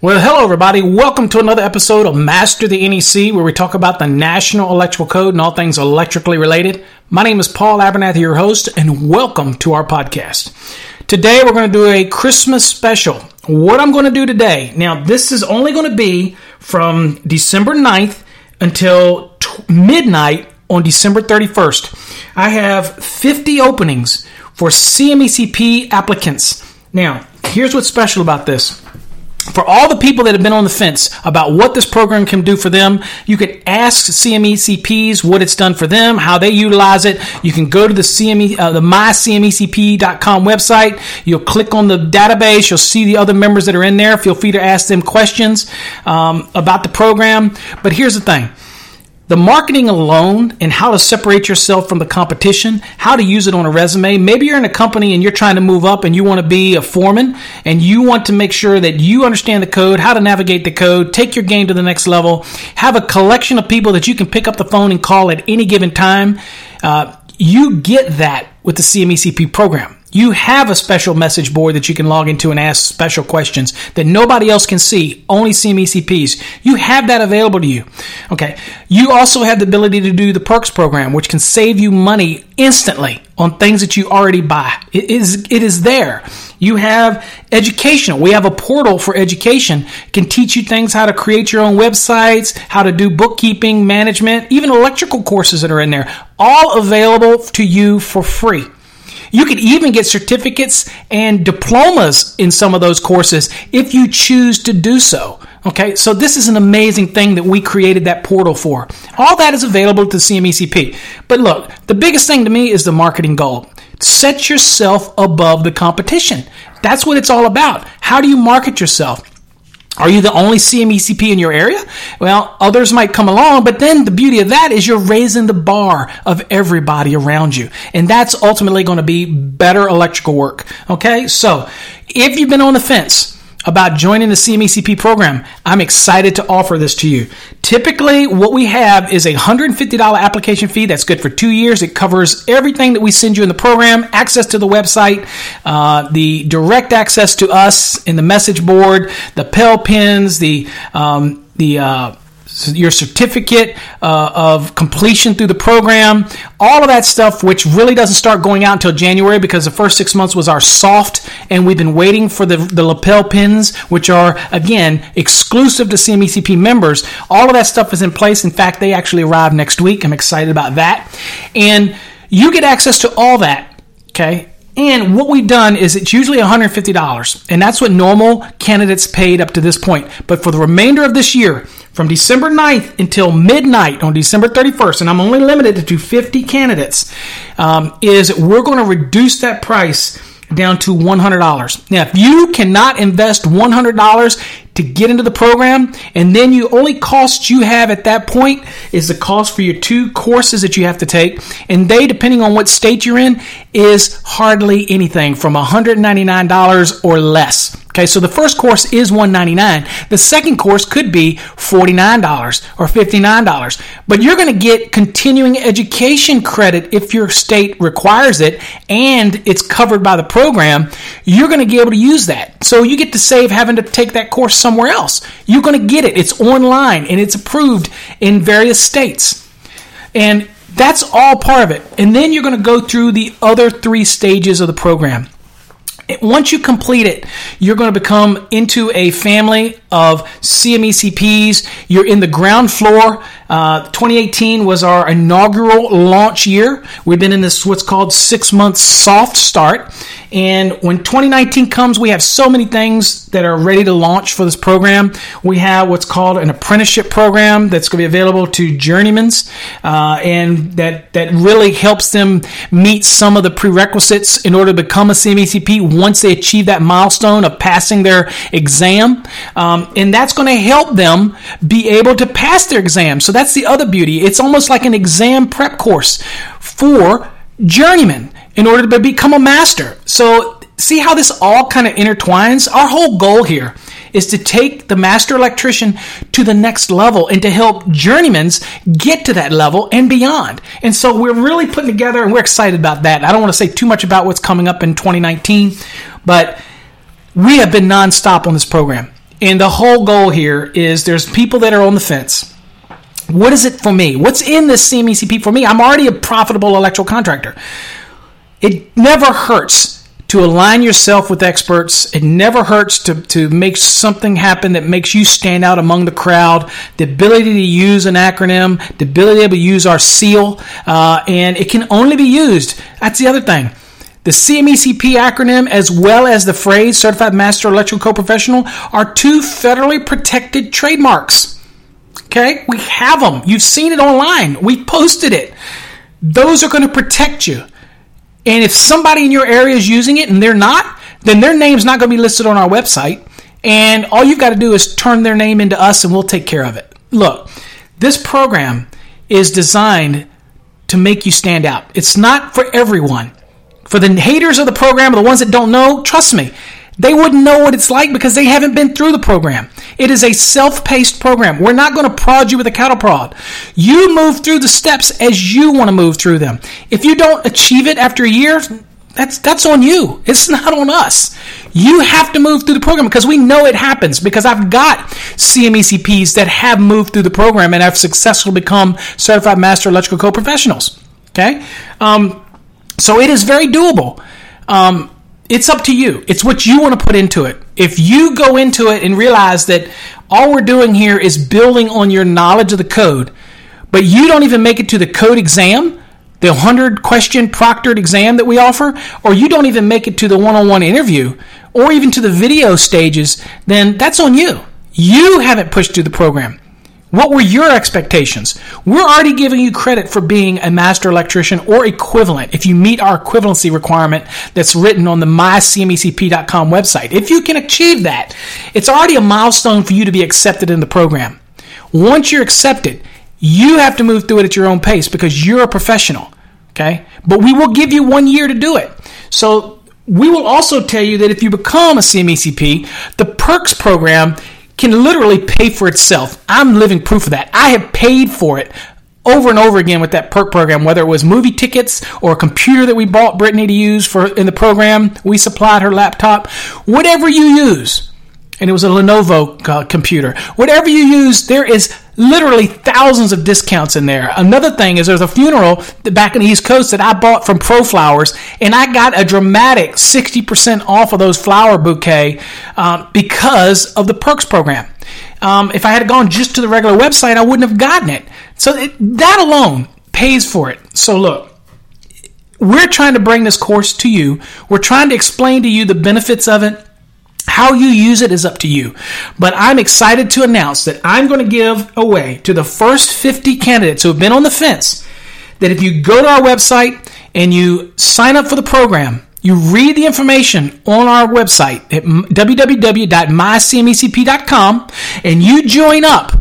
Well, hello, everybody. Welcome to another episode of Master the NEC, where we talk about the National Electrical Code and all things electrically related. My name is Paul Abernathy, your host, and welcome to our podcast. Today, we're going to do a Christmas special. What I'm going to do today, now, this is only going to be from December 9th until t- midnight on December 31st. I have 50 openings for CMECP applicants. Now, here's what's special about this for all the people that have been on the fence about what this program can do for them, you can ask CMECPs what it's done for them, how they utilize it. You can go to the CME, uh, the mycmecp.com website. You'll click on the database. You'll see the other members that are in there. Feel free to ask them questions um, about the program. But here's the thing the marketing alone and how to separate yourself from the competition, how to use it on a resume. Maybe you're in a company and you're trying to move up and you want to be a foreman and you want to make sure that you understand the code, how to navigate the code, take your game to the next level, have a collection of people that you can pick up the phone and call at any given time. Uh, you get that with the CMECP program. You have a special message board that you can log into and ask special questions that nobody else can see, only CMECPs. You have that available to you. Okay. You also have the ability to do the perks program, which can save you money instantly on things that you already buy. It is, it is there. You have educational. We have a portal for education. It can teach you things how to create your own websites, how to do bookkeeping, management, even electrical courses that are in there, all available to you for free. You could even get certificates and diplomas in some of those courses if you choose to do so. Okay, so this is an amazing thing that we created that portal for. All that is available to CMECP. But look, the biggest thing to me is the marketing goal. Set yourself above the competition. That's what it's all about. How do you market yourself? Are you the only CMECP in your area? Well, others might come along, but then the beauty of that is you're raising the bar of everybody around you. And that's ultimately going to be better electrical work. Okay. So if you've been on the fence, about joining the CMECP program, I'm excited to offer this to you. Typically, what we have is a $150 application fee that's good for two years. It covers everything that we send you in the program, access to the website, uh, the direct access to us in the message board, the Pell pins, the um, the uh, your certificate uh, of completion through the program, all of that stuff, which really doesn't start going out until January because the first six months was our soft, and we've been waiting for the, the lapel pins, which are, again, exclusive to CMECP members. All of that stuff is in place. In fact, they actually arrive next week. I'm excited about that. And you get access to all that, okay? And what we've done is it's usually $150, and that's what normal candidates paid up to this point. But for the remainder of this year, from December 9th until midnight on December 31st, and I'm only limited to 50 candidates, um, is we're going to reduce that price down to $100. Now, if you cannot invest $100 to get into the program, and then you only cost you have at that point is the cost for your two courses that you have to take, and they, depending on what state you're in, is hardly anything from $199 or less. Okay, so the first course is $199. The second course could be $49 or $59. But you're going to get continuing education credit if your state requires it and it's covered by the program. You're going to be able to use that. So you get to save having to take that course somewhere else. You're going to get it. It's online and it's approved in various states. And that's all part of it. And then you're going to go through the other three stages of the program Once you complete it, you're going to become into a family of CMECPs. You're in the ground floor. Uh, 2018 was our inaugural launch year. We've been in this what's called six month soft start. And when 2019 comes, we have so many things that are ready to launch for this program. We have what's called an apprenticeship program that's going to be available to journeymans, uh, and that that really helps them meet some of the prerequisites in order to become a CMECP once they achieve that milestone of passing their exam. Um, and that's going to help them be able to pass their exam. So that's the other beauty. It's almost like an exam prep course for journeymen in order to become a master. So see how this all kind of intertwines? Our whole goal here is to take the master electrician to the next level and to help journeymans get to that level and beyond. And so we're really putting together and we're excited about that. I don't want to say too much about what's coming up in 2019, but we have been nonstop on this program. And the whole goal here is there's people that are on the fence. What is it for me? What's in this CMECP for me? I'm already a profitable electrical contractor. It never hurts to align yourself with experts. It never hurts to, to make something happen that makes you stand out among the crowd. The ability to use an acronym, the ability to use our seal, uh, and it can only be used. That's the other thing. The CMECP acronym, as well as the phrase Certified Master Electrical Code Professional, are two federally protected trademarks. Okay, we have them. You've seen it online. We posted it. Those are going to protect you. And if somebody in your area is using it and they're not, then their name's not going to be listed on our website. And all you've got to do is turn their name into us and we'll take care of it. Look, this program is designed to make you stand out. It's not for everyone. For the haters of the program, the ones that don't know, trust me, they wouldn't know what it's like because they haven't been through the program. It is a self paced program. We're not going to prod you with a cattle prod. You move through the steps as you want to move through them. If you don't achieve it after a year, that's that's on you. It's not on us. You have to move through the program because we know it happens because I've got CMECPs that have moved through the program and have successfully become certified master electrical code professionals. Okay, um, so it is very doable. Um, it's up to you. It's what you want to put into it. If you go into it and realize that all we're doing here is building on your knowledge of the code, but you don't even make it to the code exam, the 100 question proctored exam that we offer, or you don't even make it to the one on one interview, or even to the video stages, then that's on you. You haven't pushed through the program. What were your expectations? We're already giving you credit for being a master electrician or equivalent if you meet our equivalency requirement that's written on the mycmecp.com website. If you can achieve that, it's already a milestone for you to be accepted in the program. Once you're accepted, you have to move through it at your own pace because you're a professional. Okay? But we will give you one year to do it. So we will also tell you that if you become a CMECP, the perks program can literally pay for itself. I'm living proof of that. I have paid for it over and over again with that perk program, whether it was movie tickets or a computer that we bought Brittany to use for in the program. We supplied her laptop. Whatever you use, and it was a Lenovo uh, computer. Whatever you use, there is literally thousands of discounts in there. Another thing is there's a funeral back in the East Coast that I bought from Pro Flowers, and I got a dramatic 60% off of those flower bouquet um, because of the perks program. Um, if I had gone just to the regular website, I wouldn't have gotten it. So it, that alone pays for it. So look, we're trying to bring this course to you. We're trying to explain to you the benefits of it how you use it is up to you. But I'm excited to announce that I'm going to give away to the first 50 candidates who have been on the fence that if you go to our website and you sign up for the program, you read the information on our website at www.mycmecp.com and you join up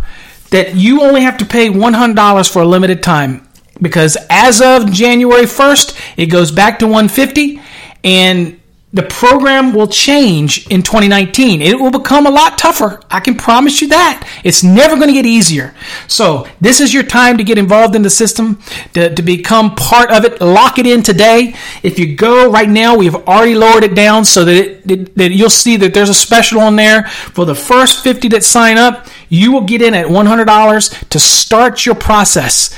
that you only have to pay $100 for a limited time because as of January 1st it goes back to 150 and the program will change in 2019. It will become a lot tougher. I can promise you that. It's never going to get easier. So, this is your time to get involved in the system, to, to become part of it. Lock it in today. If you go right now, we have already lowered it down so that, it, that you'll see that there's a special on there. For the first 50 that sign up, you will get in at $100 to start your process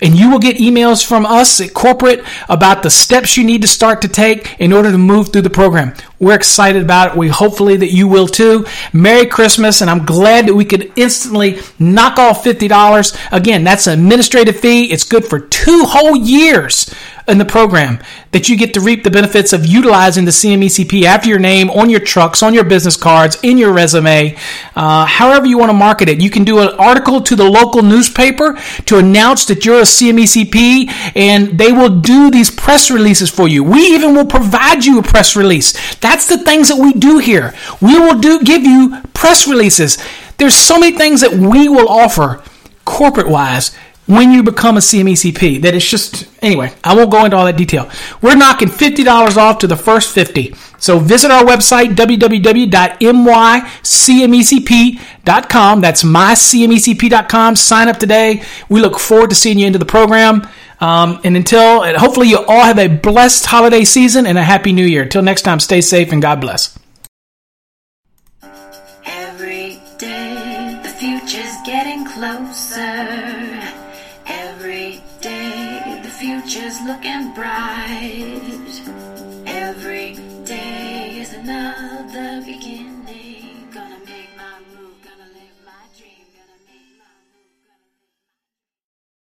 and you will get emails from us at corporate about the steps you need to start to take in order to move through the program. We're excited about it. We hopefully that you will too. Merry Christmas, and I'm glad that we could instantly knock off $50. Again, that's an administrative fee. It's good for two whole years in the program that you get to reap the benefits of utilizing the CMECP after your name on your trucks, on your business cards, in your resume, uh, however you want to market it. You can do an article to the local newspaper to announce that you're a CMECP, and they will do these press releases for you. We even will provide you a press release. That's the things that we do here. We will do give you press releases. There's so many things that we will offer corporate wise when you become a CMECP. That it's just anyway. I won't go into all that detail. We're knocking fifty dollars off to the first fifty. So visit our website www.mycmecp.com. That's mycmecp.com. Sign up today. We look forward to seeing you into the program. Um, and until, and hopefully, you all have a blessed holiday season and a happy new year. Until next time, stay safe and God bless. Every day, the future's getting closer. Just looking bright. Every day is another beginning.